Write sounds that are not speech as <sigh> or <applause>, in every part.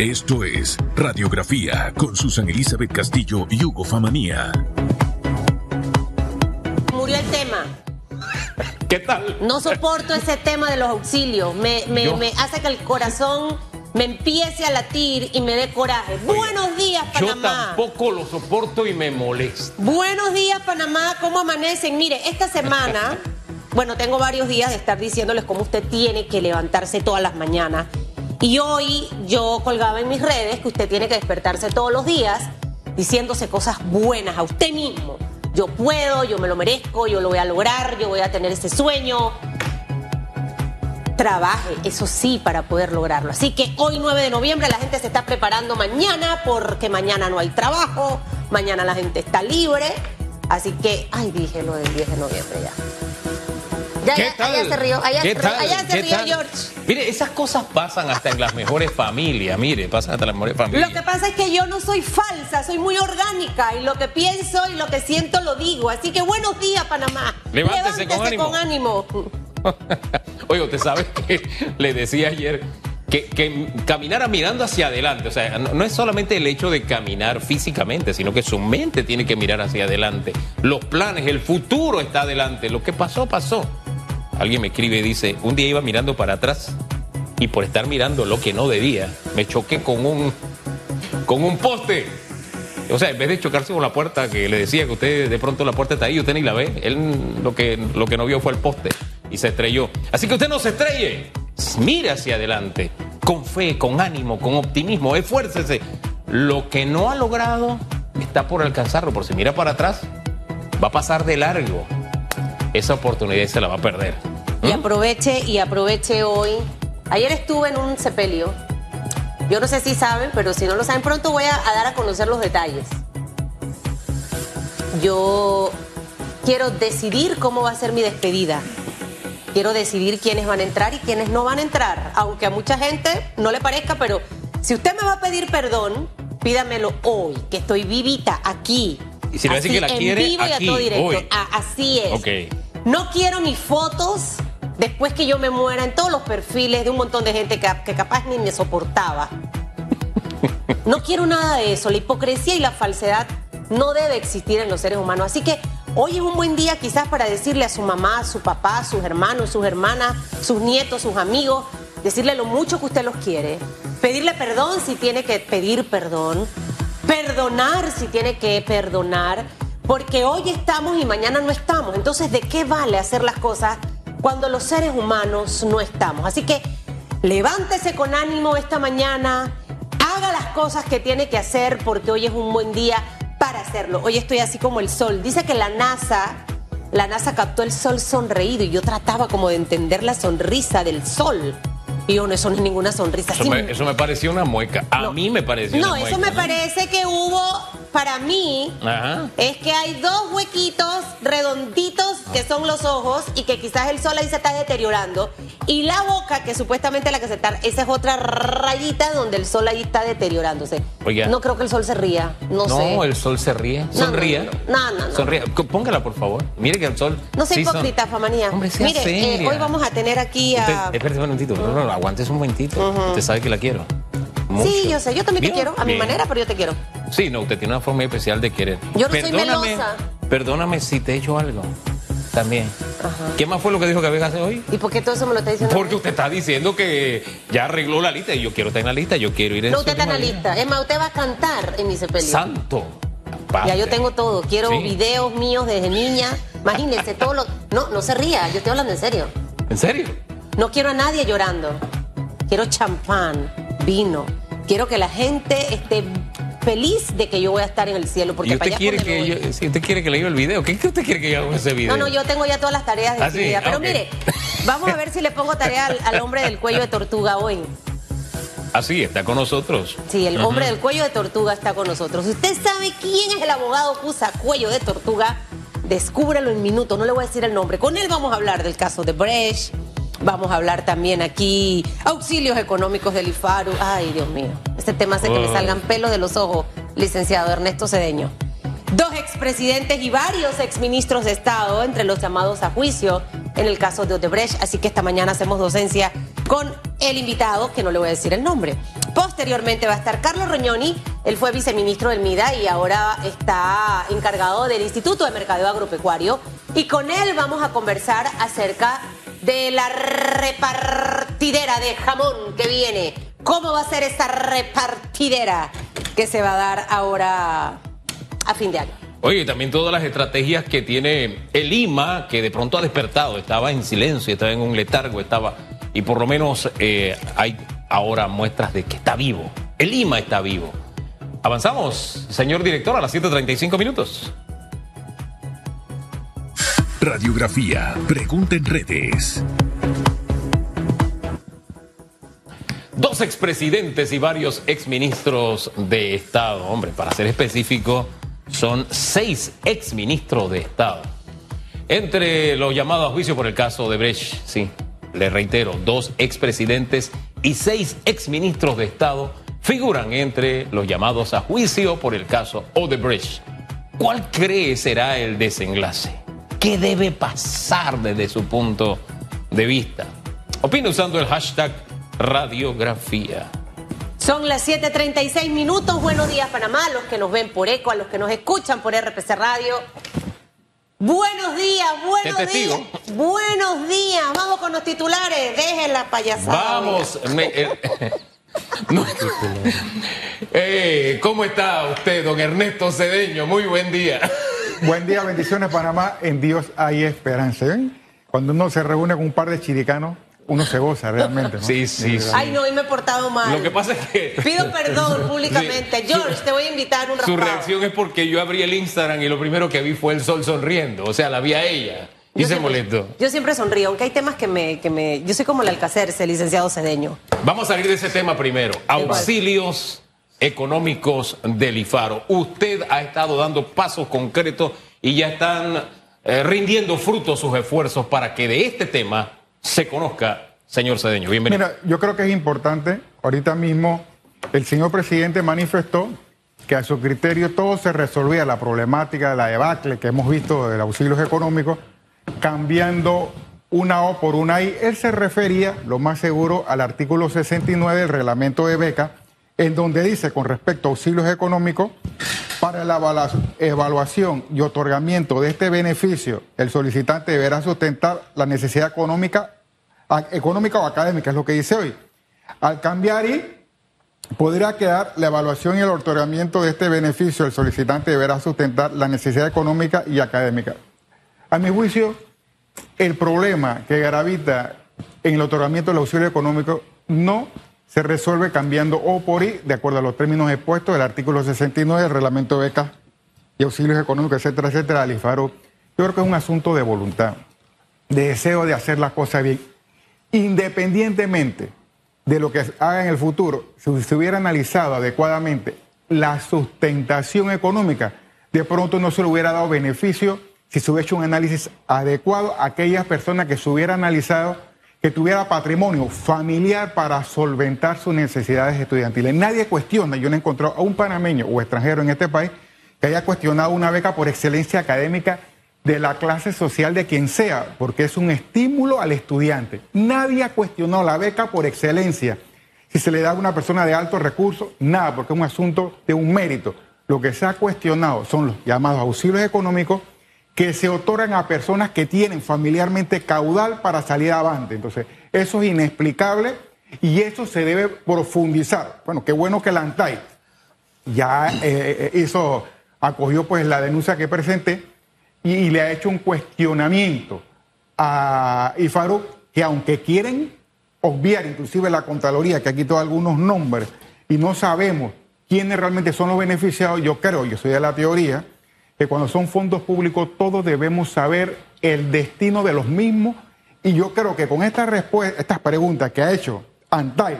Esto es Radiografía con Susan Elizabeth Castillo y Hugo Famanía. Murió el tema. ¿Qué tal? No soporto ese tema de los auxilios. Me, me- Yo- me hace que el corazón me empiece a latir y me dé coraje. Buenos días, Yo Panamá. tampoco lo soporto y me molesta. Buenos días, Panamá. ¿Cómo amanecen? Mire, esta semana, <laughs> bueno, tengo varios días de estar diciéndoles cómo usted tiene que levantarse todas las mañanas. Y hoy yo colgaba en mis redes que usted tiene que despertarse todos los días diciéndose cosas buenas a usted mismo. Yo puedo, yo me lo merezco, yo lo voy a lograr, yo voy a tener ese sueño. Trabaje, eso sí, para poder lograrlo. Así que hoy 9 de noviembre la gente se está preparando mañana porque mañana no hay trabajo, mañana la gente está libre. Así que, ay, dije lo del 10 de noviembre ya. Ya, ¿Qué tal? allá se rió, allá, ¿Qué se- rió? George. Mire, esas cosas pasan hasta en las mejores familias. Mire, pasan hasta en las mejores familias. Lo que pasa es que yo no soy falsa, soy muy orgánica y lo que pienso y lo que siento lo digo. Así que buenos días, Panamá. Levántese con ánimo. con ánimo. <laughs> Oye, usted sabe que le decía ayer que, que caminara mirando hacia adelante. O sea, no, no es solamente el hecho de caminar físicamente, sino que su mente tiene que mirar hacia adelante. Los planes, el futuro está adelante. Lo que pasó, pasó. Alguien me escribe y dice, un día iba mirando para atrás y por estar mirando lo que no debía, me choqué con un, con un poste. O sea, en vez de chocarse con la puerta que le decía que usted de pronto la puerta está ahí usted ni la ve, él lo que, lo que no vio fue el poste y se estrelló. Así que usted no se estrelle, mire hacia adelante, con fe, con ánimo, con optimismo, esfuércese. Lo que no ha logrado está por alcanzarlo, por si mira para atrás, va a pasar de largo. Esa oportunidad se la va a perder. Y aproveche, y aproveche hoy. Ayer estuve en un sepelio. Yo no sé si saben, pero si no lo saben, pronto voy a, a dar a conocer los detalles. Yo quiero decidir cómo va a ser mi despedida. Quiero decidir quiénes van a entrar y quiénes no van a entrar. Aunque a mucha gente no le parezca, pero si usted me va a pedir perdón, pídamelo hoy, que estoy vivita aquí. Y si le Así, que la en quiere, y a todo directo. hoy. Así es. Ok. No quiero mis fotos después que yo me muera en todos los perfiles de un montón de gente que, que capaz ni me soportaba. No quiero nada de eso. La hipocresía y la falsedad no debe existir en los seres humanos. Así que hoy es un buen día quizás para decirle a su mamá, a su papá, a sus hermanos, sus hermanas, sus nietos, sus amigos, decirle lo mucho que usted los quiere, pedirle perdón si tiene que pedir perdón, perdonar si tiene que perdonar, porque hoy estamos y mañana no estamos. Entonces, ¿de qué vale hacer las cosas cuando los seres humanos no estamos? Así que levántese con ánimo esta mañana, haga las cosas que tiene que hacer porque hoy es un buen día para hacerlo. Hoy estoy así como el sol. Dice que la NASA, la NASA captó el sol sonreído y yo trataba como de entender la sonrisa del sol. Y yo, no, eso no es ninguna sonrisa. Eso Sí, me, eso me pareció una mueca. A No. mí me pareció no, una eso mueca. me parece que hubo, para mí, Ajá. es que hay dos huequitos redonditos que son los ojos y que quizás el sol ahí se está deteriorando. Y la boca, que supuestamente la que se está, esa es otra rayita donde el sol ahí está deteriorándose. Oiga. No creo que el sol se ría, no, No, sé. el sol se ríe. no, Sonríe. no, no, no. Sonríe. Póngala, por favor. Mire que el sol. No soy sí son- hipócrita, Famanía. Hombre, sea Mire, eh, hoy vamos a tener aquí a... espérate un momentito. No, no, no, aguantes un momentito. Usted sabe que la quiero. Mucho. Sí, yo sé, yo también te quiero, a mi manera, pero yo te quiero. Sí, no, usted tiene una forma especial de querer. Yo no soy melosa. Perdóname si te he hecho algo. También. ¿Qué más fue lo que dijo que había que hacer hoy? ¿Y por qué todo eso me lo está diciendo? Porque usted está diciendo que ya arregló la lista y yo quiero estar en la lista, yo quiero ir en No, usted está en la lista. Es más, usted va a cantar en mi sepelio. Santo. Ya yo tengo todo. Quiero Sí. videos míos desde niña. Imagínense todo lo. No, no se ría. Yo estoy hablando en serio. ¿En serio? No quiero a nadie llorando. Quiero champán, vino. Quiero que la gente esté feliz de que yo voy a estar en el cielo. Porque ¿Y para usted allá quiere que yo, si usted quiere que le diga el video? ¿Qué, qué usted quiere que yo haga con ese video? No, no, yo tengo ya todas las tareas Ah, sí. Pero mire, vamos a ver si le pongo tarea al, al hombre del cuello de tortuga hoy. Así, está con nosotros. Sí, el hombre del cuello de tortuga está con nosotros. ¿Usted sabe quién es el abogado que usa cuello de tortuga? Descúbrelo en minutos, no le voy a decir el nombre. Con él vamos a hablar del caso de Brecht, vamos a hablar también aquí auxilios económicos del IFARU. Ay, Dios mío, este tema hace que me Oh. salgan pelos de los ojos, licenciado Ernesto Cedeño. Dos expresidentes y varios exministros de Estado entre los llamados a juicio en el caso de Odebrecht. Así que esta mañana hacemos docencia con el invitado, que no le voy a decir el nombre. Posteriormente va a estar Carlos Roñoni, él fue viceministro del MIDA y ahora está encargado del Instituto de Mercadeo Agropecuario. Y con él vamos a conversar acerca de la repartidera de jamón que viene. ¿Cómo va a ser esa repartidera que se va a dar ahora a fin de año? Oye, también todas las estrategias que tiene el Lima, que de pronto ha despertado, estaba en silencio, estaba en un letargo, estaba, y por lo menos eh, hay ahora muestras de que está vivo. El Lima está vivo. Avanzamos, señor director, a las 7.35 minutos. Radiografía, pregunta en redes. Dos expresidentes y varios exministros de Estado. Hombre, para ser específico, son seis exministros de Estado. Entre los llamados a juicio por el caso de Brecht, sí, le reitero, dos expresidentes y seis exministros de Estado figuran entre los llamados a juicio por el caso Odebrecht. ¿Cuál cree será el desenlace? ¿Qué debe pasar desde su punto de vista? Opina usando el hashtag radiografía. Son las 7:36 minutos. Buenos días, Panamá. A los que nos ven por ECO, a los que nos escuchan por RPC Radio. Buenos días, buenos días. Buenos días. Vamos con los titulares. Dejen la payasada. Vamos. <laughs> Eh, ¿Cómo está usted, don Ernesto Cedeño? Muy buen día. Buen día, bendiciones, Panamá. En Dios hay esperanza. Cuando uno se reúne con un par de chiricanos, uno se goza realmente. ¿no? Sí, sí, sí. Ay, no, hoy me he portado mal. Lo que pasa es que. Pido perdón <laughs> públicamente. George, te voy a invitar un Su raspado. reacción es porque yo abrí el Instagram y lo primero que vi fue el sol sonriendo. O sea, la vi a ella. Y Yo se siempre- molestó. Yo siempre sonrío, aunque hay temas que me, que me. Yo soy como el alcacerse, licenciado Cedeño. Vamos a salir de ese tema primero. Auxilios económicos del IFARO. Usted ha estado dando pasos concretos y ya están eh, rindiendo frutos sus esfuerzos para que de este tema se conozca, señor Cedeño. Bienvenido. Mira, yo creo que es importante, ahorita mismo el señor presidente manifestó que a su criterio todo se resolvía, la problemática de la debacle que hemos visto del auxilios económicos, cambiando una O por una I. Él se refería, lo más seguro, al artículo 69 del reglamento de beca, en donde dice con respecto a auxilios económicos, para la evalua- evaluación y otorgamiento de este beneficio, el solicitante deberá sustentar la necesidad económica, económica o académica, es lo que dice hoy. Al cambiar y podría quedar la evaluación y el otorgamiento de este beneficio, el solicitante deberá sustentar la necesidad económica y académica. A mi juicio, el problema que gravita en el otorgamiento del auxilio económico no se resuelve cambiando O por I, de acuerdo a los términos expuestos del artículo 69 del reglamento de becas y auxilios económicos, etcétera, etcétera, al IFARO. Yo creo que es un asunto de voluntad, de deseo de hacer las cosas bien, independientemente de lo que haga en el futuro, si se hubiera analizado adecuadamente la sustentación económica, de pronto no se le hubiera dado beneficio si se hubiera hecho un análisis adecuado a aquellas personas que se hubiera analizado que tuviera patrimonio familiar para solventar sus necesidades estudiantiles. Nadie cuestiona, yo no he encontrado a un panameño o extranjero en este país que haya cuestionado una beca por excelencia académica de la clase social de quien sea, porque es un estímulo al estudiante. Nadie ha cuestionado la beca por excelencia. Si se le da a una persona de altos recursos, nada, porque es un asunto de un mérito. Lo que se ha cuestionado son los llamados auxilios económicos que se otorgan a personas que tienen familiarmente caudal para salir avante. Entonces, eso es inexplicable y eso se debe profundizar. Bueno, qué bueno que la ANTAI ya eh, eh, hizo, acogió pues la denuncia que presenté y, le ha hecho un cuestionamiento a IFARUC que aunque quieren obviar inclusive la Contraloría que ha quitado algunos nombres y no sabemos quiénes realmente son los beneficiados, yo creo, yo soy de la teoría, que cuando son fondos públicos todos debemos saber el destino de los mismos. Y yo creo que con estas respuestas, estas preguntas que ha hecho ANTAI,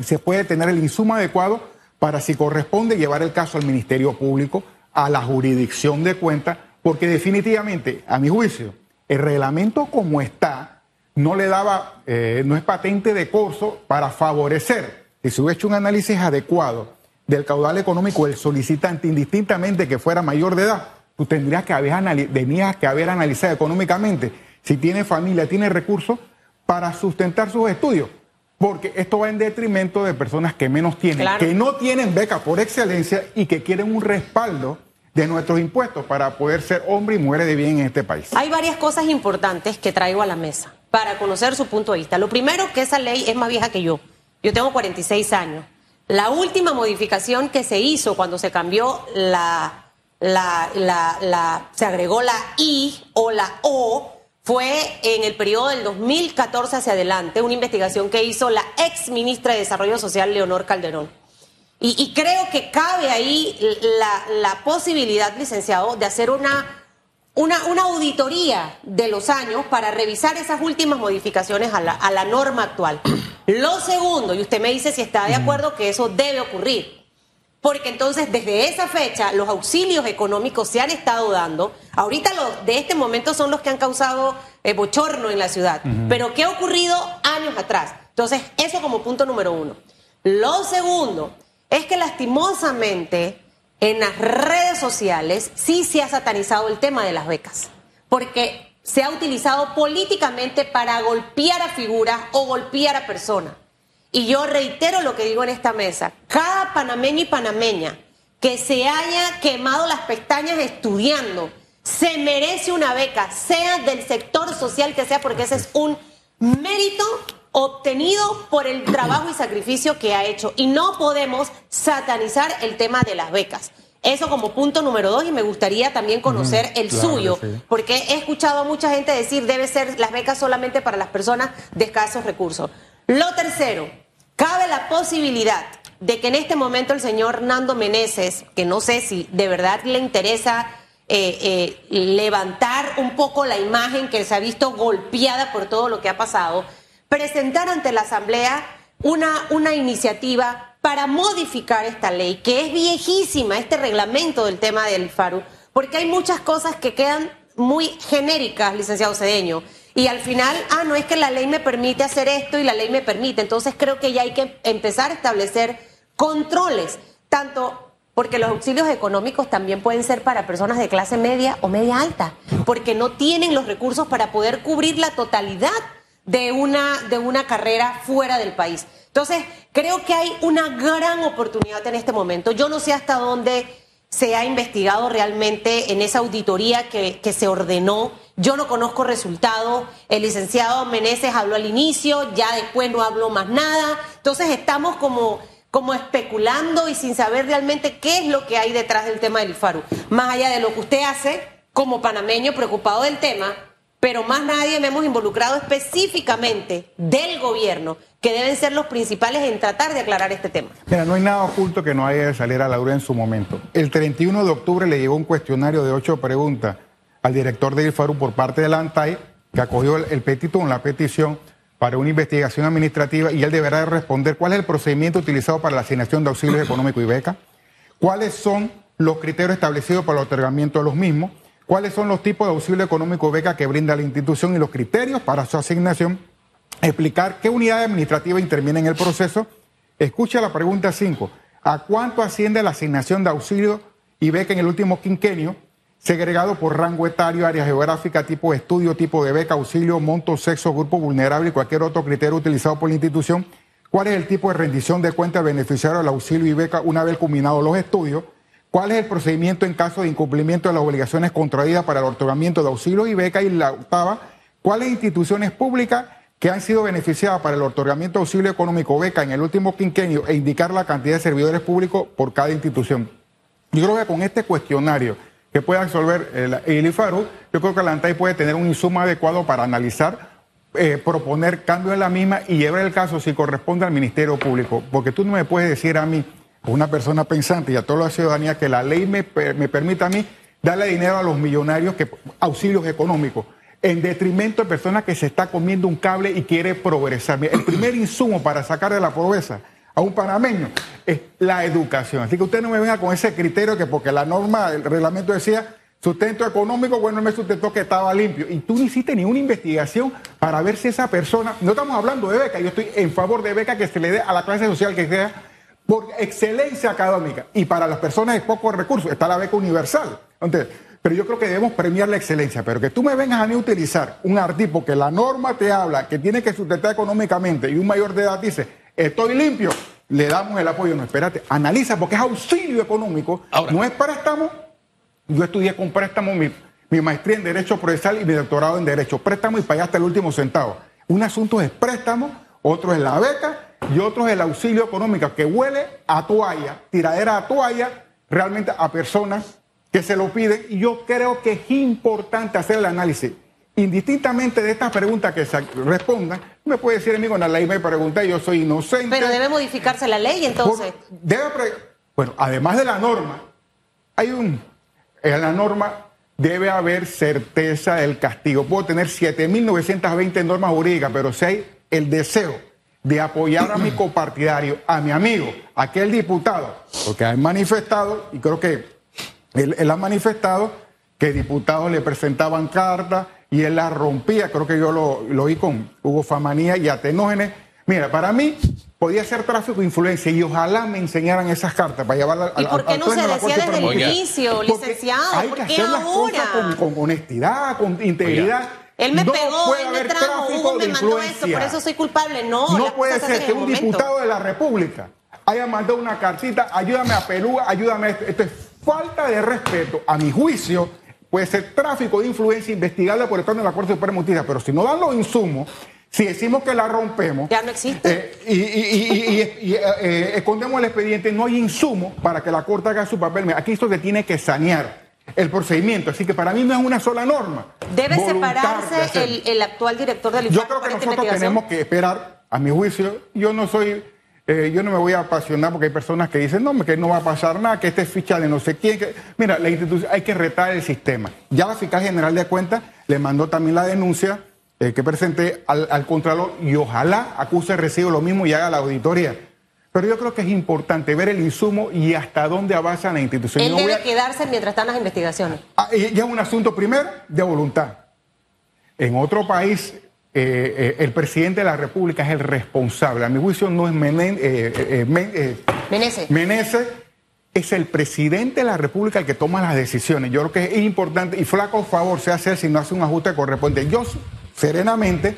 se puede tener el insumo adecuado para si corresponde llevar el caso al Ministerio Público, a la jurisdicción de cuentas, porque definitivamente, a mi juicio, el reglamento como está no le daba, eh, no es patente de curso para favorecer, si se hubiera hecho un análisis adecuado del caudal económico del solicitante, indistintamente que fuera mayor de edad, tú tendrías que haber, tenías que haber analizado económicamente si tiene familia, tiene recursos para sustentar sus estudios. porque esto va en detrimento de personas que menos tienen, Claro. que no tienen beca por excelencia y que quieren un respaldo de nuestros impuestos para poder ser hombres y mujeres de bien en este país. Hay varias cosas importantes que traigo a la mesa para conocer su punto de vista. Lo primero, que esa ley es más vieja que yo. Yo tengo 46 años. La última modificación que se hizo cuando se cambió la, se agregó la I o la O fue en el periodo del 2014 hacia adelante, una investigación que hizo la ex ministra de Desarrollo Social, Leonor Calderón. Y, creo que cabe ahí la posibilidad, licenciado, de hacer una, una, una auditoría de los años para revisar esas últimas modificaciones a la, a la norma actual. <clears throat> Lo segundo, y usted me dice si está de acuerdo que eso debe ocurrir, porque entonces desde esa fecha los auxilios económicos se han estado dando. Ahorita los de este momento son los que han causado eh, bochorno en la ciudad. Pero ¿qué ha ocurrido años atrás? Entonces, eso como punto número uno. Lo segundo es que lastimosamente en las redes sociales sí se ha satanizado el tema de las becas. Porque se ha utilizado políticamente para golpear a figuras o golpear a personas. Y yo reitero lo que digo en esta mesa, cada panameño y panameña que se haya quemado las pestañas estudiando, se merece una beca, sea del sector social que sea, porque ese es un mérito obtenido por el trabajo y sacrificio que ha hecho. Y no podemos satanizar el tema de las becas. Eso como punto número dos y me gustaría también conocer el claro suyo, sí. porque he escuchado a mucha gente decir debe ser las becas solamente para las personas de escasos recursos. Lo tercero, cabe la posibilidad de que en este momento el señor Nando Meneses, que no sé si de verdad le interesa eh, eh, levantar un poco la imagen que se ha visto golpeada por todo lo que ha pasado, presentar ante la Asamblea una, una iniciativa para modificar esta ley, que es viejísima, este reglamento del tema del FARU, porque hay muchas cosas que quedan muy genéricas, licenciado Cedeño. Y al final, ah, no es que la ley me permite hacer esto y la ley me permite. Entonces creo que ya hay que empezar a establecer controles, tanto porque los auxilios económicos también pueden ser para personas de clase media o media alta, porque no tienen los recursos para poder cubrir la totalidad de una, de una carrera fuera del país. Entonces, creo que hay una gran oportunidad en este momento. Yo no sé hasta dónde se ha investigado realmente en esa auditoría que, que se ordenó. Yo no conozco resultados. El licenciado Meneses habló al inicio, ya después no habló más nada. Entonces, estamos como como especulando y sin saber realmente qué es lo que hay detrás del tema del IFARU. Más allá de lo que usted hace como panameño preocupado del tema, pero más nadie me hemos involucrado específicamente del gobierno, que deben ser los principales en tratar de aclarar este tema. Mira, no hay nada oculto que no haya de salir a la luz en su momento. El 31 de octubre le llegó un cuestionario de ocho preguntas al director de IFARU por parte de la ANTAI, que acogió el, el petitum, la petición, para una investigación administrativa y él deberá de responder cuál es el procedimiento utilizado para la asignación de auxilios económicos y becas, cuáles son los criterios establecidos para el otorgamiento de los mismos, cuáles son los tipos de auxilio económico beca que brinda la institución y los criterios para su asignación, explicar qué unidad administrativa interviene en el proceso. Escucha la pregunta 5. ¿A cuánto asciende la asignación de auxilio y beca en el último quinquenio? Segregado por rango etario, área geográfica, tipo de estudio, tipo de beca, auxilio, monto, sexo, grupo vulnerable y cualquier otro criterio utilizado por la institución. ¿Cuál es el tipo de rendición de cuenta del beneficiario del auxilio y beca una vez culminados los estudios? ¿Cuál es el procedimiento en caso de incumplimiento de las obligaciones contraídas para el otorgamiento de auxilio y beca? Y la octava, ¿cuáles instituciones públicas que han sido beneficiadas para el otorgamiento de auxilio económico beca en el último quinquenio e indicar la cantidad de servidores públicos por cada institución? Yo creo que con este cuestionario que pueda resolver el, el IFARU, yo creo que la ANTAI puede tener un insumo adecuado para analizar, eh, proponer cambios en la misma y llevar el caso si corresponde al Ministerio Público. Porque tú no me puedes decir a mí, una persona pensante y a toda la ciudadanía, que la ley me, me permite a mí darle dinero a los millonarios, que auxilios económicos, en detrimento de personas que se está comiendo un cable y quiere progresar. El primer <clears throat> insumo para sacar de la pobreza a un panameño es la educación. Así que usted no me venga con ese criterio que porque la norma, el reglamento decía sustento económico, bueno, me sustentó que estaba limpio. Y tú no hiciste ninguna investigación para ver si esa persona, no estamos hablando de beca, yo estoy en favor de beca que se le dé a la clase social que sea por excelencia académica. Y para las personas de pocos recursos está la beca universal. Entonces, pero yo creo que debemos premiar la excelencia. Pero que tú me vengas a mí a utilizar un artículo que la norma te habla, que tiene que sustentar económicamente, y un mayor de edad dice, estoy limpio, le damos el apoyo. No, espérate, analiza, porque es auxilio económico, Ahora. no es préstamo. Yo estudié con préstamo mi, mi maestría en Derecho Procesal y mi doctorado en Derecho. Préstamo y hasta el último centavo. Un asunto es préstamo, otro es la beca y otro es el auxilio económico, que huele a toalla, tiradera a toalla, realmente a personas que se lo piden. Y yo creo que es importante hacer el análisis. Indistintamente de estas preguntas que se respondan, me puede decir, amigo, en la ley me pregunté, yo soy inocente. Pero debe modificarse la ley entonces. Por- debe pre- bueno, además de la norma, hay un. En la norma debe haber certeza del castigo. Puedo tener 7.920 normas jurídicas, pero si hay el deseo de apoyar a mi <clears throat> copartidario, a mi amigo, a aquel diputado, porque han manifestado, y creo que él, él ha manifestado que diputados le presentaban cartas y él las rompía. Creo que yo lo, lo oí con Hugo Famanía y Atenógenes. Mira, para mí podía ser tráfico de influencia y ojalá me enseñaran esas cartas para llevarlas al ¿Y por qué al no Pleno se decía desde el inicio, Porque licenciado? Hay ¿Por que qué hacer las ahora? cosas con, con honestidad, con integridad. Él me no pegó, puede él me trajo, tráfico Hugo de me mandó esto, influencia. por eso soy culpable. No, No puede ser que un momento. diputado de la República haya mandado una cartita, ayúdame a Pelúa, ayúdame a esto. Esto es falta de respeto, a mi juicio, puede ser tráfico de influencia investigable por el de la Corte Suprema de Justicia, pero si no dan los insumos, si decimos que la rompemos Ya no existe. eh, y, y- y- y- y, eh, escondemos el expediente, no hay insumos para que la Corte haga su papel. Aquí esto se tiene que sanear el procedimiento, así que para mí no es una sola norma. Debe de separarse el, el actual director del Yo creo que nosotros tenemos que esperar, a mi juicio, yo no soy, eh, yo no me voy a apasionar porque hay personas que dicen, no, que no va a pasar nada, que este es ficha de no sé quién. que-". Mira, la institución, hay que retar el sistema. Ya la fiscal general de cuentas le mandó también la denuncia eh, que presenté al, al Contralor y ojalá acuse recibo lo mismo y haga la auditoría. Pero yo creo que es importante ver el insumo y hasta dónde avanza la institución. Él No debe a- quedarse mientras están las investigaciones. Ah, y ya es un asunto primero de voluntad. En otro país, eh, eh, el presidente de la República es el responsable. A mi juicio no es Menen- eh, eh, Men- Menezes. Meneses, es el presidente de la República el que toma las decisiones. Yo creo que es importante y flaco favor se hace si no hace un ajuste correspondiente. Yo serenamente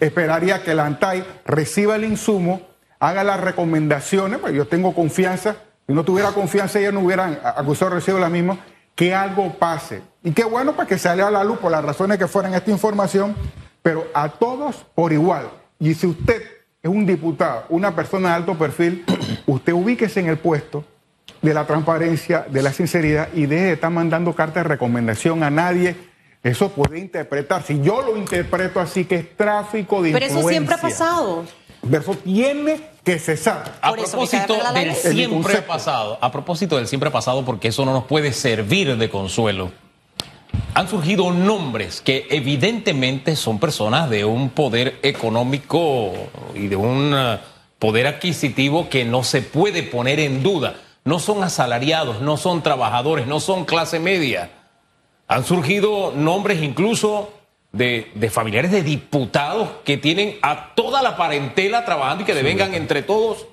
esperaría que la ANTAI reciba el insumo, haga las recomendaciones, pues yo tengo confianza, si no tuviera confianza ellos no hubieran acusado recibo la misma, que algo pase. Y qué bueno para que salga a la luz por las razones que fueran esta información, pero a todos por igual. Y si usted es un diputado, una persona de alto perfil, <clears throat> usted ubíquese en el puesto de la transparencia, de la sinceridad y deje de estar mandando cartas de recomendación a nadie. Eso puede interpretar. Si yo lo interpreto así, que es tráfico de Pero eso siempre ha pasado. Eso tiene que cesar. A eso propósito del siempre pasado, a propósito del siempre pasado, porque eso no nos puede servir de consuelo. Han surgido nombres que evidentemente son personas de un poder económico y de un eh, poder adquisitivo que no se puede poner en duda. No son asalariados, no son trabajadores, no son clase media. Han surgido nombres incluso de, de familiares de diputados que tienen a toda la parentela trabajando y que devengan entre todos,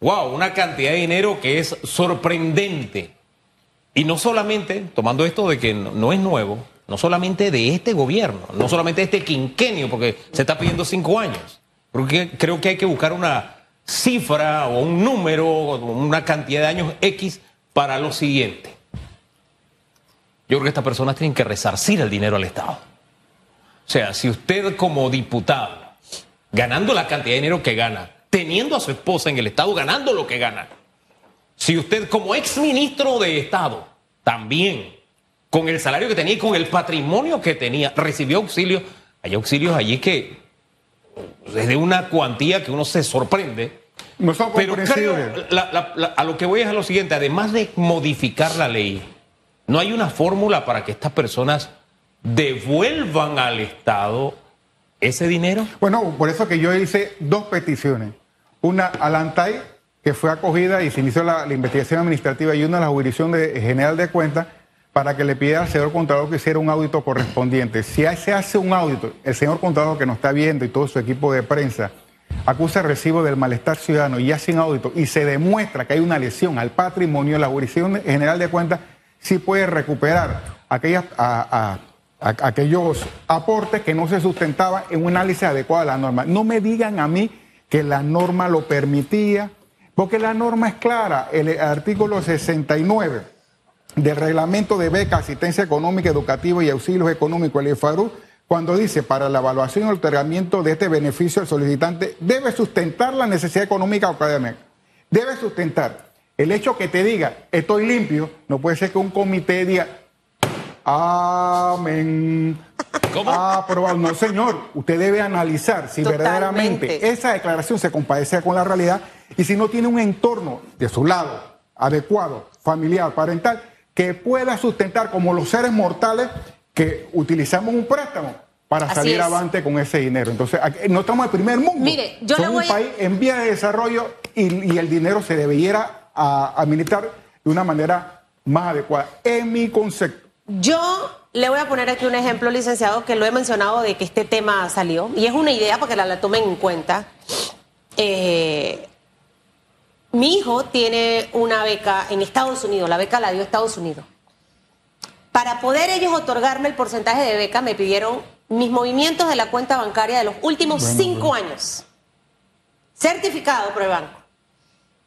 wow, una cantidad de dinero que es sorprendente. Y no solamente, tomando esto de que no, no es nuevo, no solamente de este gobierno, no solamente de este quinquenio, porque se está pidiendo cinco años. Porque creo que hay que buscar una cifra o un número, una cantidad de años X para lo siguiente. Yo creo que estas personas tienen que resarcir el dinero al Estado. O sea, si usted como diputado, ganando la cantidad de dinero que gana, teniendo a su esposa en el Estado ganando lo que gana, si usted como ex ministro de Estado, también, con el salario que tenía y con el patrimonio que tenía, recibió auxilio, hay auxilios allí que es de una cuantía que uno se sorprende. No son Pero creo, comprensibles. la- la- la- a lo que voy es a lo siguiente, además de modificar la ley, no hay una fórmula para que estas personas devuelvan al Estado ese dinero. Bueno, por eso que yo hice dos peticiones. Una a la ANTAI, que fue acogida y se inició la, investigación administrativa, y una a la Jurisdicción de- General de Cuentas para que le pidiera al señor contador que hiciera un audito correspondiente. Si se hace un audito, el señor contador que nos está viendo y todo su equipo de prensa acusa recibo del malestar ciudadano y hace un audito y se demuestra que hay una lesión al patrimonio, la Jurisdicción General de Cuentas sí puede recuperar aquellas, a- aquellos aportes que no se sustentaban en un análisis adecuado de la norma. No me digan a mí que la norma lo permitía, porque la norma es clara, el artículo 69 del reglamento de beca, asistencia económica, educativa y auxilios económicos, el IFARU, cuando dice para la evaluación y otorgamiento de este beneficio, el solicitante debe sustentar la necesidad económica o académica. Debe sustentar. El hecho que te diga, estoy limpio, no puede ser que un comité diga, amén. ¿Cómo? Ah, aprobado. No, señor. Usted debe analizar si Totalmente. verdaderamente esa declaración se compadece con la realidad y si no tiene un entorno de su lado adecuado, familiar, parental, que pueda sustentar como los seres mortales que utilizamos un préstamo para Así salir es. avante con ese dinero. Entonces, no estamos en el primer mundo. Mire, yo Somos le voy un país en vía de desarrollo y, y el dinero se debiera a- administrar de una manera más adecuada, en mi concepto. Yo le voy a poner aquí un ejemplo, licenciado, que lo he mencionado de que este tema salió, y es una idea para que la, la tomen en cuenta. Eh, mi hijo tiene una beca en Estados Unidos, la beca la dio Estados Unidos. Para poder ellos otorgarme el porcentaje de beca, me pidieron mis movimientos de la cuenta bancaria de los últimos cinco años. Certificado por el banco.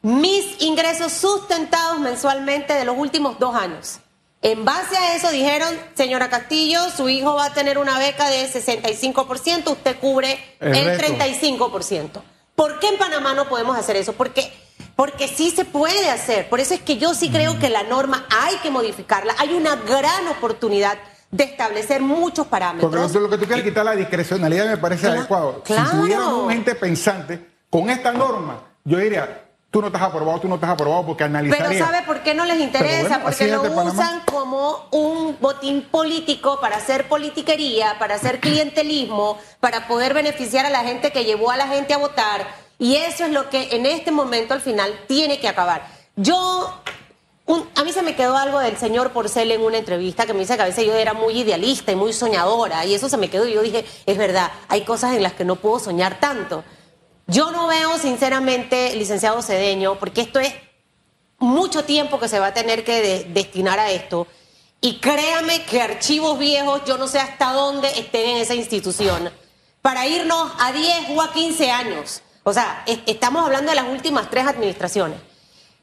Mis ingresos sustentados mensualmente de los últimos dos años. En base a eso dijeron, señora Castillo, su hijo va a tener una beca de 65%, usted cubre El el, resto. 35%. ¿Por qué en Panamá no podemos hacer eso? Porque, porque sí se puede hacer. Por eso es que yo sí creo que la norma hay que modificarla. Hay una gran oportunidad de establecer muchos parámetros. Porque lo, que tú quieres quitar la discrecionalidad me parece adecuado. claro. Si tuviéramos un gente pensante con esta norma, yo diría, tú no estás aprobado, tú no estás aprobado porque analizaría. Pero ¿sabe por qué no les interesa? bueno, Porque lo Panamá. usan como un botín político para hacer politiquería, para hacer clientelismo, para poder beneficiar a la gente que llevó a la gente a votar. Y eso es lo que en este momento al final tiene que acabar. Yo, un- a mí se me quedó algo del señor Porcel en una entrevista que me dice que a veces yo era muy idealista y muy soñadora. Y eso se me quedó y yo dije, es verdad, hay cosas en las que no puedo soñar tanto. Yo no veo sinceramente, licenciado Cedeño, porque esto es mucho tiempo que se va a tener que de- destinar a esto. Y créame que archivos viejos, yo no sé hasta dónde estén en esa institución, para irnos a 10 o a 15 años. O sea, es- estamos hablando de las últimas tres administraciones.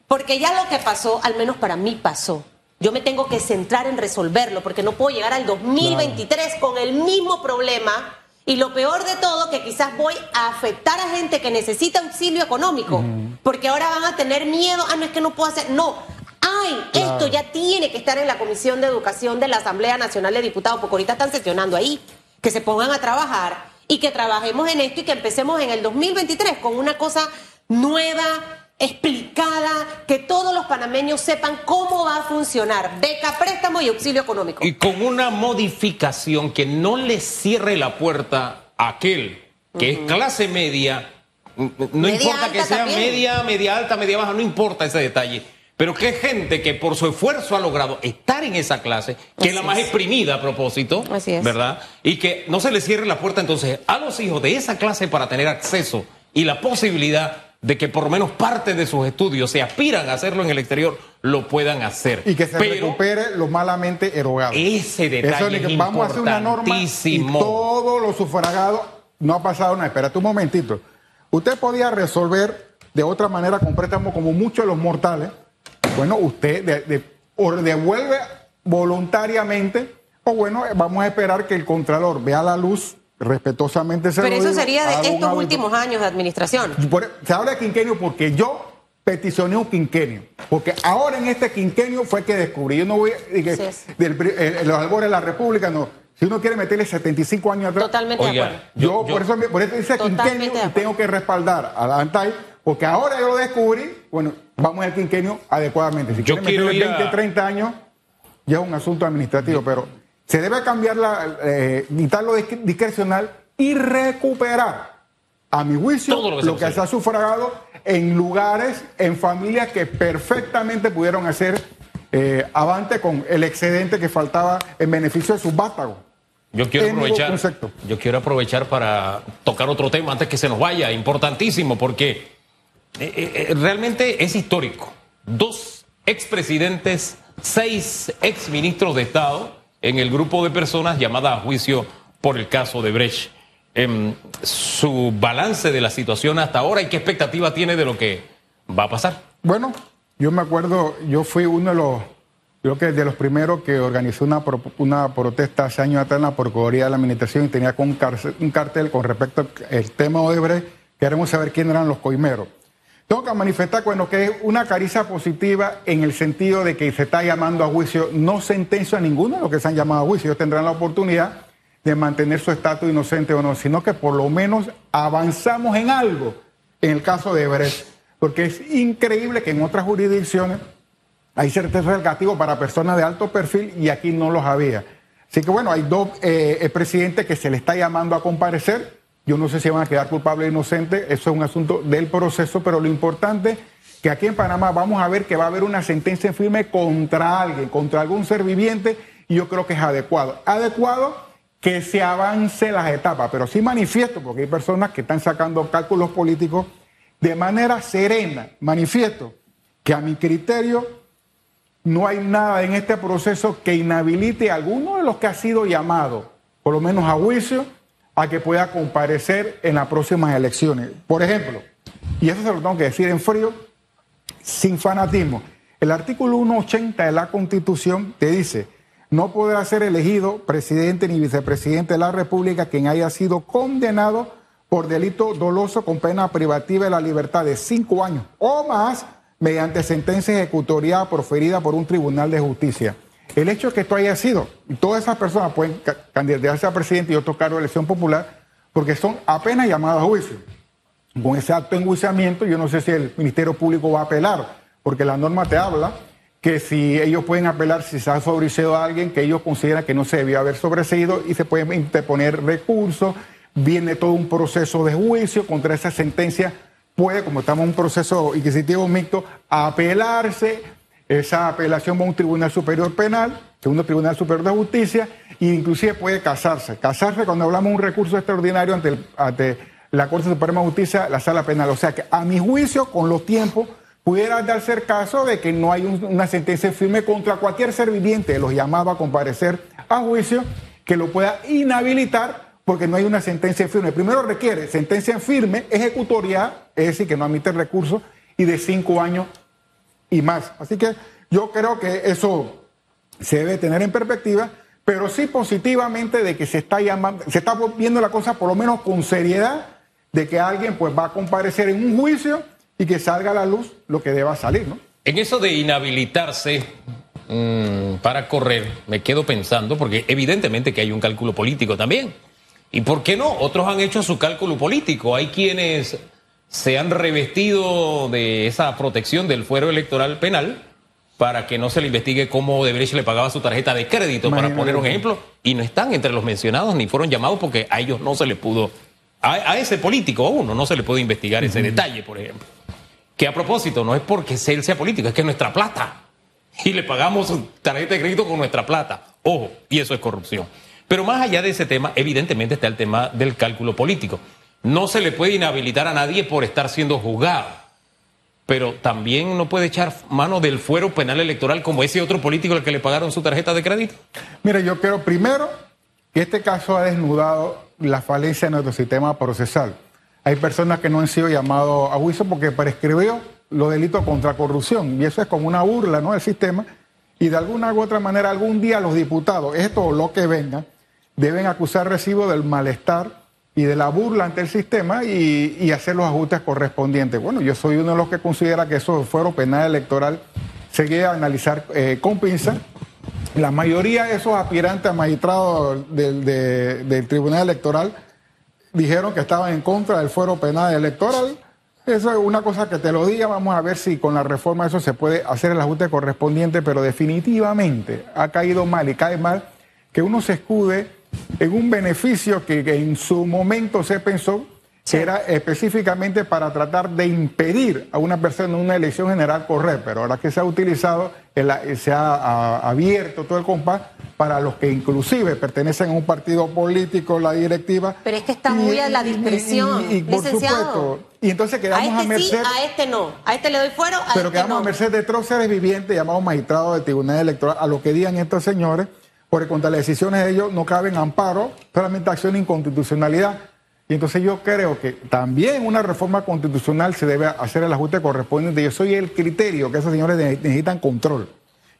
Porque ya lo que pasó, al menos para mí pasó. Yo me tengo que centrar en resolverlo, porque no puedo llegar al 2023 con el mismo problema. Y lo peor de todo, que quizás voy a afectar a gente que necesita auxilio económico, porque ahora van a tener miedo, ah, no es que no puedo hacer, no. Ay, esto ya tiene que estar en la Comisión de Educación de la Asamblea Nacional de Diputados, porque ahorita están sesionando ahí, que se pongan a trabajar y que trabajemos en esto y que empecemos en el 2023 con una cosa nueva, explicada, que todos los panameños sepan cómo va a funcionar beca, préstamo y auxilio económico. Y con una modificación que no le cierre la puerta a aquel que es clase media, no Media importa que sea también. media, media alta, media baja, no importa ese detalle. Pero que gente que por su esfuerzo ha logrado estar en esa clase, que es la más es. exprimida a propósito, Así es. ¿verdad? Y que no se le cierre la puerta entonces a los hijos de esa clase para tener acceso y la posibilidad de que por lo menos parte de sus estudios, se aspiran a hacerlo en el exterior, lo puedan hacer. Y que se Pero- recupere lo malamente erogado. Ese detalle Eso es vamos a hacer una norma y todos los sufragados no ha pasado nada. Espérate un momentito. Usted podía resolver de otra manera con préstamo como muchos de los mortales. Bueno, usted de- de- o devuelve voluntariamente o bueno, vamos a esperar que el Contralor vea la luz respetuosamente. se Pero lo eso digo, sería de estos últimos años de administración. Por- se habla de quinquenio porque yo peticioné un quinquenio. Porque ahora en este quinquenio fue que descubrí. Yo no voy a- que Así es. del eh, los albores de la República, no. Si uno quiere meterle 75 años atrás. Totalmente de acuerdo. Yo, Yo- yo- por, eso, por eso dice quinquenio y tengo que respaldar a la ANTAI, porque ahora yo lo descubrí. Bueno, vamos al quinquenio adecuadamente. Si Yo quieren quiero meterle ir a- 20, 30 años, ya es un asunto administrativo, pero se debe cambiar la, eh, quitar lo disc- discrecional y recuperar, a mi juicio, Todo lo lo que se ha sufragado en lugares, en familias que perfectamente pudieron hacer eh, avante con el excedente que faltaba en beneficio de sus vástagos. Yo quiero aprovechar. Yo quiero aprovechar para tocar otro tema antes que se nos vaya, importantísimo, porque eh, eh, realmente es histórico. Dos expresidentes, seis exministros de Estado en el grupo de personas llamada a juicio por el caso de Brecht. Em, su balance de la situación hasta ahora y qué expectativa tiene de lo que va a pasar. Bueno, yo me acuerdo, yo fui uno de los, creo que de los primeros que organizó una, una protesta hace años atrás en la Procuraduría de la Administración y tenía con un, cartel con respecto al tema Odebrecht, queremos saber quién eran los coimeros. Tengo que manifestar, bueno, que es una caricia positiva en el sentido de que se está llamando a juicio, no sentencio a ninguno de los que se han llamado a juicio, ellos tendrán la oportunidad de mantener su estatus inocente o no, sino que por lo menos avanzamos en algo en el caso de Brecht, porque es increíble que en otras jurisdicciones hay certeza del castigo para personas de alto perfil y aquí no los había. Así que bueno, hay dos eh, presidentes que se le está llamando a comparecer. Yo no sé si van a quedar culpables o inocentes, eso es un asunto del proceso, pero lo importante que aquí en Panamá vamos a ver que va a haber una sentencia firme contra alguien, contra algún ser viviente, y yo creo que es adecuado. Adecuado que se avance las etapas, pero sí manifiesto, porque hay personas que están sacando cálculos políticos de manera serena, manifiesto que a mi criterio no hay nada en este proceso que inhabilite a alguno de los que ha sido llamado, por lo menos a juicio, a que pueda comparecer en las próximas elecciones. Por ejemplo, y eso se lo tengo que decir en frío, sin fanatismo, el artículo 180 de la Constitución te dice, no podrá ser elegido presidente ni vicepresidente de la República quien haya sido condenado por delito doloso con pena privativa de la libertad de cinco años o más mediante sentencia ejecutoriada proferida por un tribunal de justicia. El hecho de que esto haya sido, todas esas personas pueden candidatarse a presidente y otro cargo de elección popular, porque son apenas llamados a juicio. Con ese acto de enjuiciamiento, yo no sé si el Ministerio Público va a apelar, porque la norma te habla que si ellos pueden apelar si se ha sobreseído a alguien que ellos consideran que no se debió haber sobreseído y se pueden interponer recursos, viene todo un proceso de juicio contra esa sentencia, puede, como estamos en un proceso inquisitivo mixto, apelarse, esa apelación va a un tribunal superior penal, un tribunal superior de justicia, e inclusive puede casarse. Casarse cuando hablamos de un recurso extraordinario ante, la Corte Suprema de Justicia, la sala penal. O sea que a mi juicio, con los tiempos, pudiera darse el caso de que no hay una sentencia firme contra cualquier ser viviente, los llamaba a comparecer a juicio, que lo pueda inhabilitar porque no hay una sentencia firme. Primero requiere sentencia firme, ejecutoria, es decir, que no admite recursos, y de cinco años y más. Así que yo creo que eso se debe tener en perspectiva, pero sí positivamente de que se está llamando, se está viendo la cosa por lo menos con seriedad, de que alguien pues va a comparecer en un juicio y que salga a la luz lo que deba salir, ¿no? En eso de inhabilitarse mmm, para correr, me quedo pensando, porque evidentemente que hay un cálculo político también. ¿Y por qué no? Otros han hecho su cálculo político. Hay quienes se han revestido de esa protección del fuero electoral penal para que no se le investigue cómo Debrecht le pagaba su tarjeta de crédito, para poner un ejemplo, y no están entre los mencionados ni fueron llamados porque a ellos no se les pudo, a, ese político, a uno, no se le pudo investigar ese detalle, por ejemplo. Que a propósito, no es porque él sea político, es que es nuestra plata. Y le pagamos tarjeta de crédito con nuestra plata. Ojo, y eso es corrupción. Pero más allá de ese tema, evidentemente está el tema del cálculo político. No se le puede inhabilitar a nadie por estar siendo juzgado. Pero también no puede echar mano del fuero penal electoral como ese otro político al que le pagaron su tarjeta de crédito. Mire, yo creo primero que este caso ha desnudado la falencia de nuestro sistema procesal. Hay personas que no han sido llamados a juicio porque prescribió los delitos contra corrupción y eso es como una burla ¿no? del sistema y de alguna u otra manera algún día los diputados, esto o lo que venga, deben acusar recibo del malestar y de la burla ante el sistema y, hacer los ajustes correspondientes. Bueno, yo soy uno de los que considera que eso fuero penal electoral se a analizar eh, con pinza. La mayoría de esos aspirantes a magistrados del, del Tribunal Electoral dijeron que estaban en contra del fuero penal electoral. Eso es una cosa que te lo diga, vamos a ver si con la reforma eso se puede hacer el ajuste correspondiente, pero definitivamente ha caído mal y cae mal que uno se escude en un beneficio que, que en su momento se pensó era específicamente para tratar de impedir a una persona en una elección general correr, pero ahora que se ha utilizado, se ha, abierto todo el compás para los que inclusive pertenecen a un partido político, la directiva. Pero es que está muy a la discreción, y, por supuesto. Y entonces quedamos a, este merced. a este no. A este le doy fuero, a Pero este quedamos a merced de troceres vivientes llamados magistrados del Tribunal Electoral, a lo que digan estos señores porque contra las decisiones de ellos no caben amparo, solamente acción de inconstitucionalidad. Y entonces yo creo que también una reforma constitucional se debe hacer el ajuste correspondiente. Yo soy el criterio que esos señores necesitan control.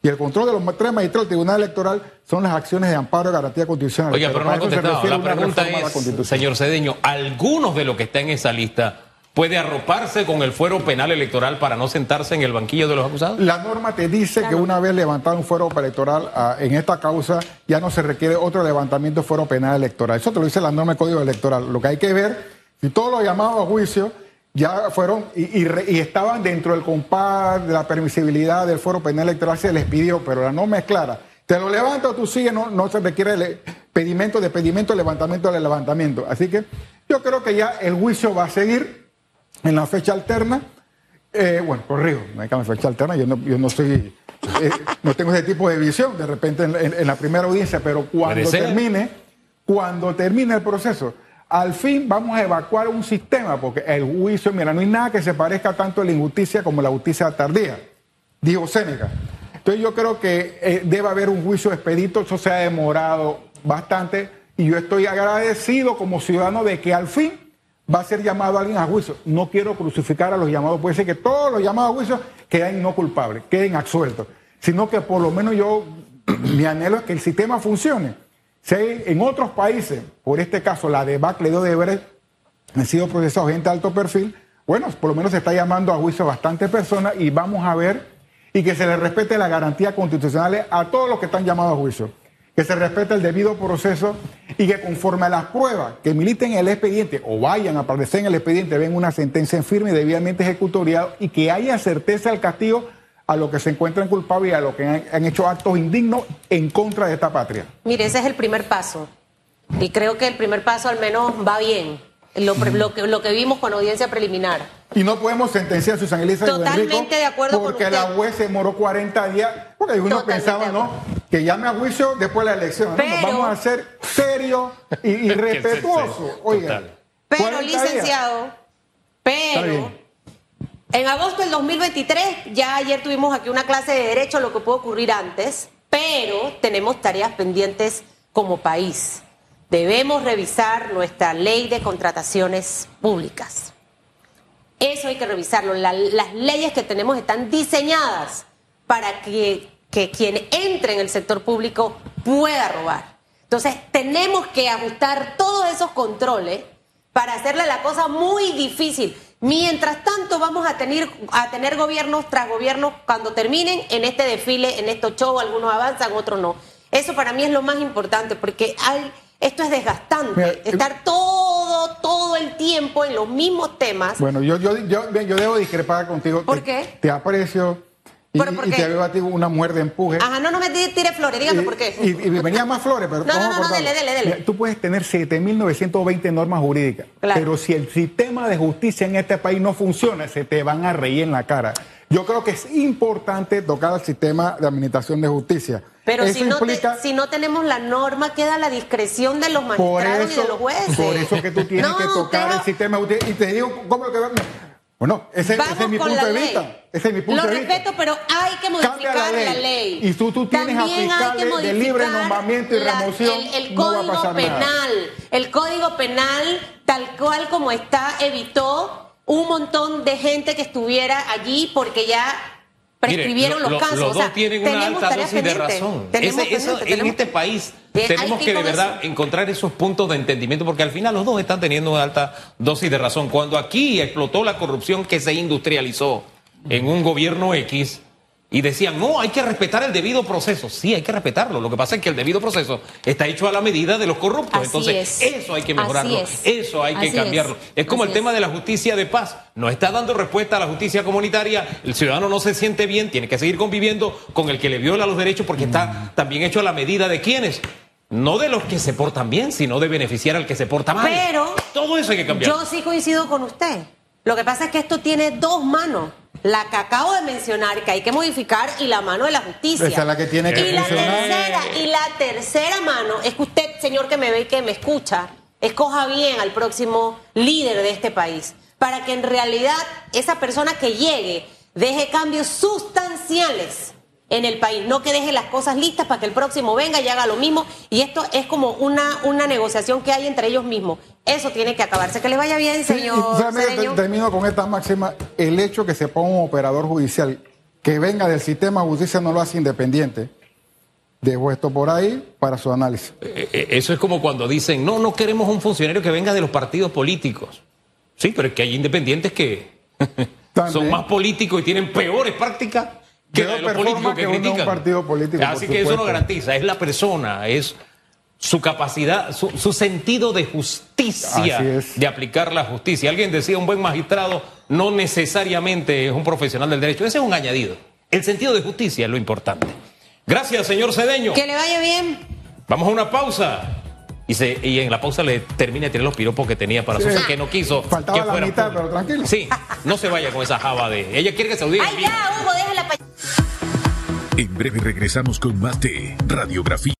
Y el control de los tres magistrados del Tribunal Electoral son las acciones de amparo de garantía constitucional. Oiga, pero, no ha contestado. La pregunta es, señor Cedeño, ¿algunos de los que están en esa lista puede arroparse con el fuero penal electoral para no sentarse en el banquillo de los acusados? La norma te dice que una vez levantado un fuero electoral ah, en esta causa, ya no se requiere otro levantamiento de fuero penal electoral. Eso te lo dice la norma del Código Electoral. Lo que hay que ver, si todos los llamados a juicio ya fueron y, estaban dentro del compás de la permisibilidad del fuero penal electoral, se les pidió, pero la norma es clara. Te lo levanta o tú sigues, no, no se requiere el pedimento de pedimento, levantamiento de levantamiento. Así que yo creo que ya el juicio va a seguir en la fecha alterna, eh, bueno, corrijo, no hay que fecha alterna, yo no, yo no soy, eh, no tengo ese tipo de visión, de repente en, la primera audiencia, pero cuando termine, cuando termine el proceso, al fin vamos a evacuar un sistema, porque el juicio, mira, no hay nada que se parezca tanto a la injusticia como la justicia tardía, dijo Séneca. Entonces yo creo que eh, debe haber un juicio expedito, eso se ha demorado bastante, y yo estoy agradecido como ciudadano de que al fin va a ser llamado alguien a juicio. No quiero crucificar a los llamados. Puede ser que todos los llamados a juicio queden no culpables, queden absueltos. Sino que por lo menos yo, mi anhelo es que el sistema funcione. Si en otros países, por este caso, la debacle de Odebrecht, han sido procesados gente de alto perfil, bueno, por lo menos se está llamando a juicio a bastantes personas y vamos a ver y que se le respete las garantías constitucionales a todos los que están llamados a juicio que se respete el debido proceso y que conforme a las pruebas que militen en el expediente o vayan a aparecer en el expediente, ven una sentencia en firme y debidamente ejecutoriada y que haya certeza del castigo a los que se encuentran culpables y a los que han, hecho actos indignos en contra de esta patria. Mire, ese es el primer paso. Y creo que el primer paso al menos va bien. Lo, que, lo que vimos con audiencia preliminar. Y no podemos sentenciar a Susana Elisa Totalmente de acuerdo porque la juez se demoró 40 días, porque uno pensaba, ¿no? Que llame a juicio después de la elección. ¿no? vamos a ser serios y, <laughs> respetuosos. Oiga. Pero, licenciado, pero en agosto del 2023, ya ayer tuvimos aquí una clase de derecho, lo que puede ocurrir antes, pero tenemos tareas pendientes como país. Debemos revisar nuestra ley de contrataciones públicas. Eso hay que revisarlo. las leyes que tenemos están diseñadas para que, que quien entre en el sector público pueda robar. Entonces, tenemos que ajustar todos esos controles para hacerle la cosa muy difícil. Mientras tanto, vamos a tener, a tener gobiernos tras gobiernos cuando terminen en este desfile, en estos shows, algunos avanzan, otros no. Eso para mí es lo más importante, porque hay esto es desgastante, estar todo, todo el tiempo en los mismos temas. Bueno, yo, yo, yo, yo debo discrepar contigo. ¿Por qué? Te aprecio. Y, y te veo a ti una mujer de empuje. Ajá, no, no me tire flores, dígame por qué. Y, y, venía más flores, pero. <laughs> No, no, no, dele, dele, dele. tú puedes tener 7.920 normas jurídicas, pero si el sistema de justicia en este país no funciona, se te van a reír en la cara. Yo creo que es importante tocar el sistema de administración de justicia. Pero si, no si no tenemos la norma, queda la discreción de los magistrados y de los jueces. Por eso que tú tienes <laughs> que tocar el sistema de justicia. Y te digo, ¿cómo lo que va? Bueno, ese, es mi punto de vista. Ese es mi punto lo de vista. respeto, pero hay que modificar la ley. Y tú, tú tienes También aplicarle de libre nombramiento y remoción. El, código penal. El código penal, tal cual como está, evitó un montón de gente que estuviera allí porque ya prescribieron los casos. Los dos tienen una alta dosis de razón. en este país tenemos que, de verdad encontrar esos puntos de entendimiento porque al final los dos están teniendo una alta dosis de razón. Cuando aquí explotó la corrupción que se industrializó en un gobierno X, y decían, no, hay que respetar el debido proceso. Sí, hay que respetarlo. Lo que pasa es que el debido proceso está hecho a la medida de los corruptos. Entonces, eso hay que mejorarlo. Eso hay que cambiarlo. Es, como el tema de la justicia de paz. No está dando respuesta a la justicia comunitaria. El ciudadano no se siente bien, tiene que seguir conviviendo con el que le viola los derechos porque está también hecho a la medida de quienes. No de los que se portan bien, sino de beneficiar al que se porta mal. Pero. Todo eso hay que cambiar. Yo sí coincido con usted. Lo que pasa es que esto tiene dos manos la que acabo de mencionar que hay que modificar y la mano de la justicia. Esa es la que tiene que y La tercera, y la tercera mano es que usted, señor que me ve y que me escucha, escoja bien al próximo líder de este país, para que en realidad esa persona que llegue deje cambios sustanciales en el país. No que deje las cosas listas para que el próximo venga y haga lo mismo. Y esto es como una, una negociación que hay entre ellos mismos. Eso tiene que acabarse. Que le vaya bien, Sí, y señor. termino con esta máxima. El hecho que se ponga un operador judicial que venga del sistema de justicia no lo hace independiente. Dejo esto por ahí para su análisis. Eh, eh, Eso es como cuando dicen, no, no queremos un funcionario que venga de los partidos políticos. Sí, pero es que hay independientes que son más políticos y tienen peores prácticas que Peor de los políticos que, de un partido político, Así que eso no garantiza, es la persona, es su capacidad, su, su sentido de justicia, de aplicar la justicia. Alguien decía, un buen magistrado no necesariamente es un profesional del derecho, ese es un añadido. El sentido de justicia es lo importante. Gracias, señor Cedeño. Que le vaya bien. Vamos a una pausa. Y, se- y en la pausa le termina de tirar los piropos que tenía para Sí. Susan, que no quiso. Faltaba que la fueran mitad, pero tranquilo. Sí, no se vaya con esa java de. Ella quiere que se en Ay, ya, Hugo, déjala pa' En breve regresamos con más de Radiografía.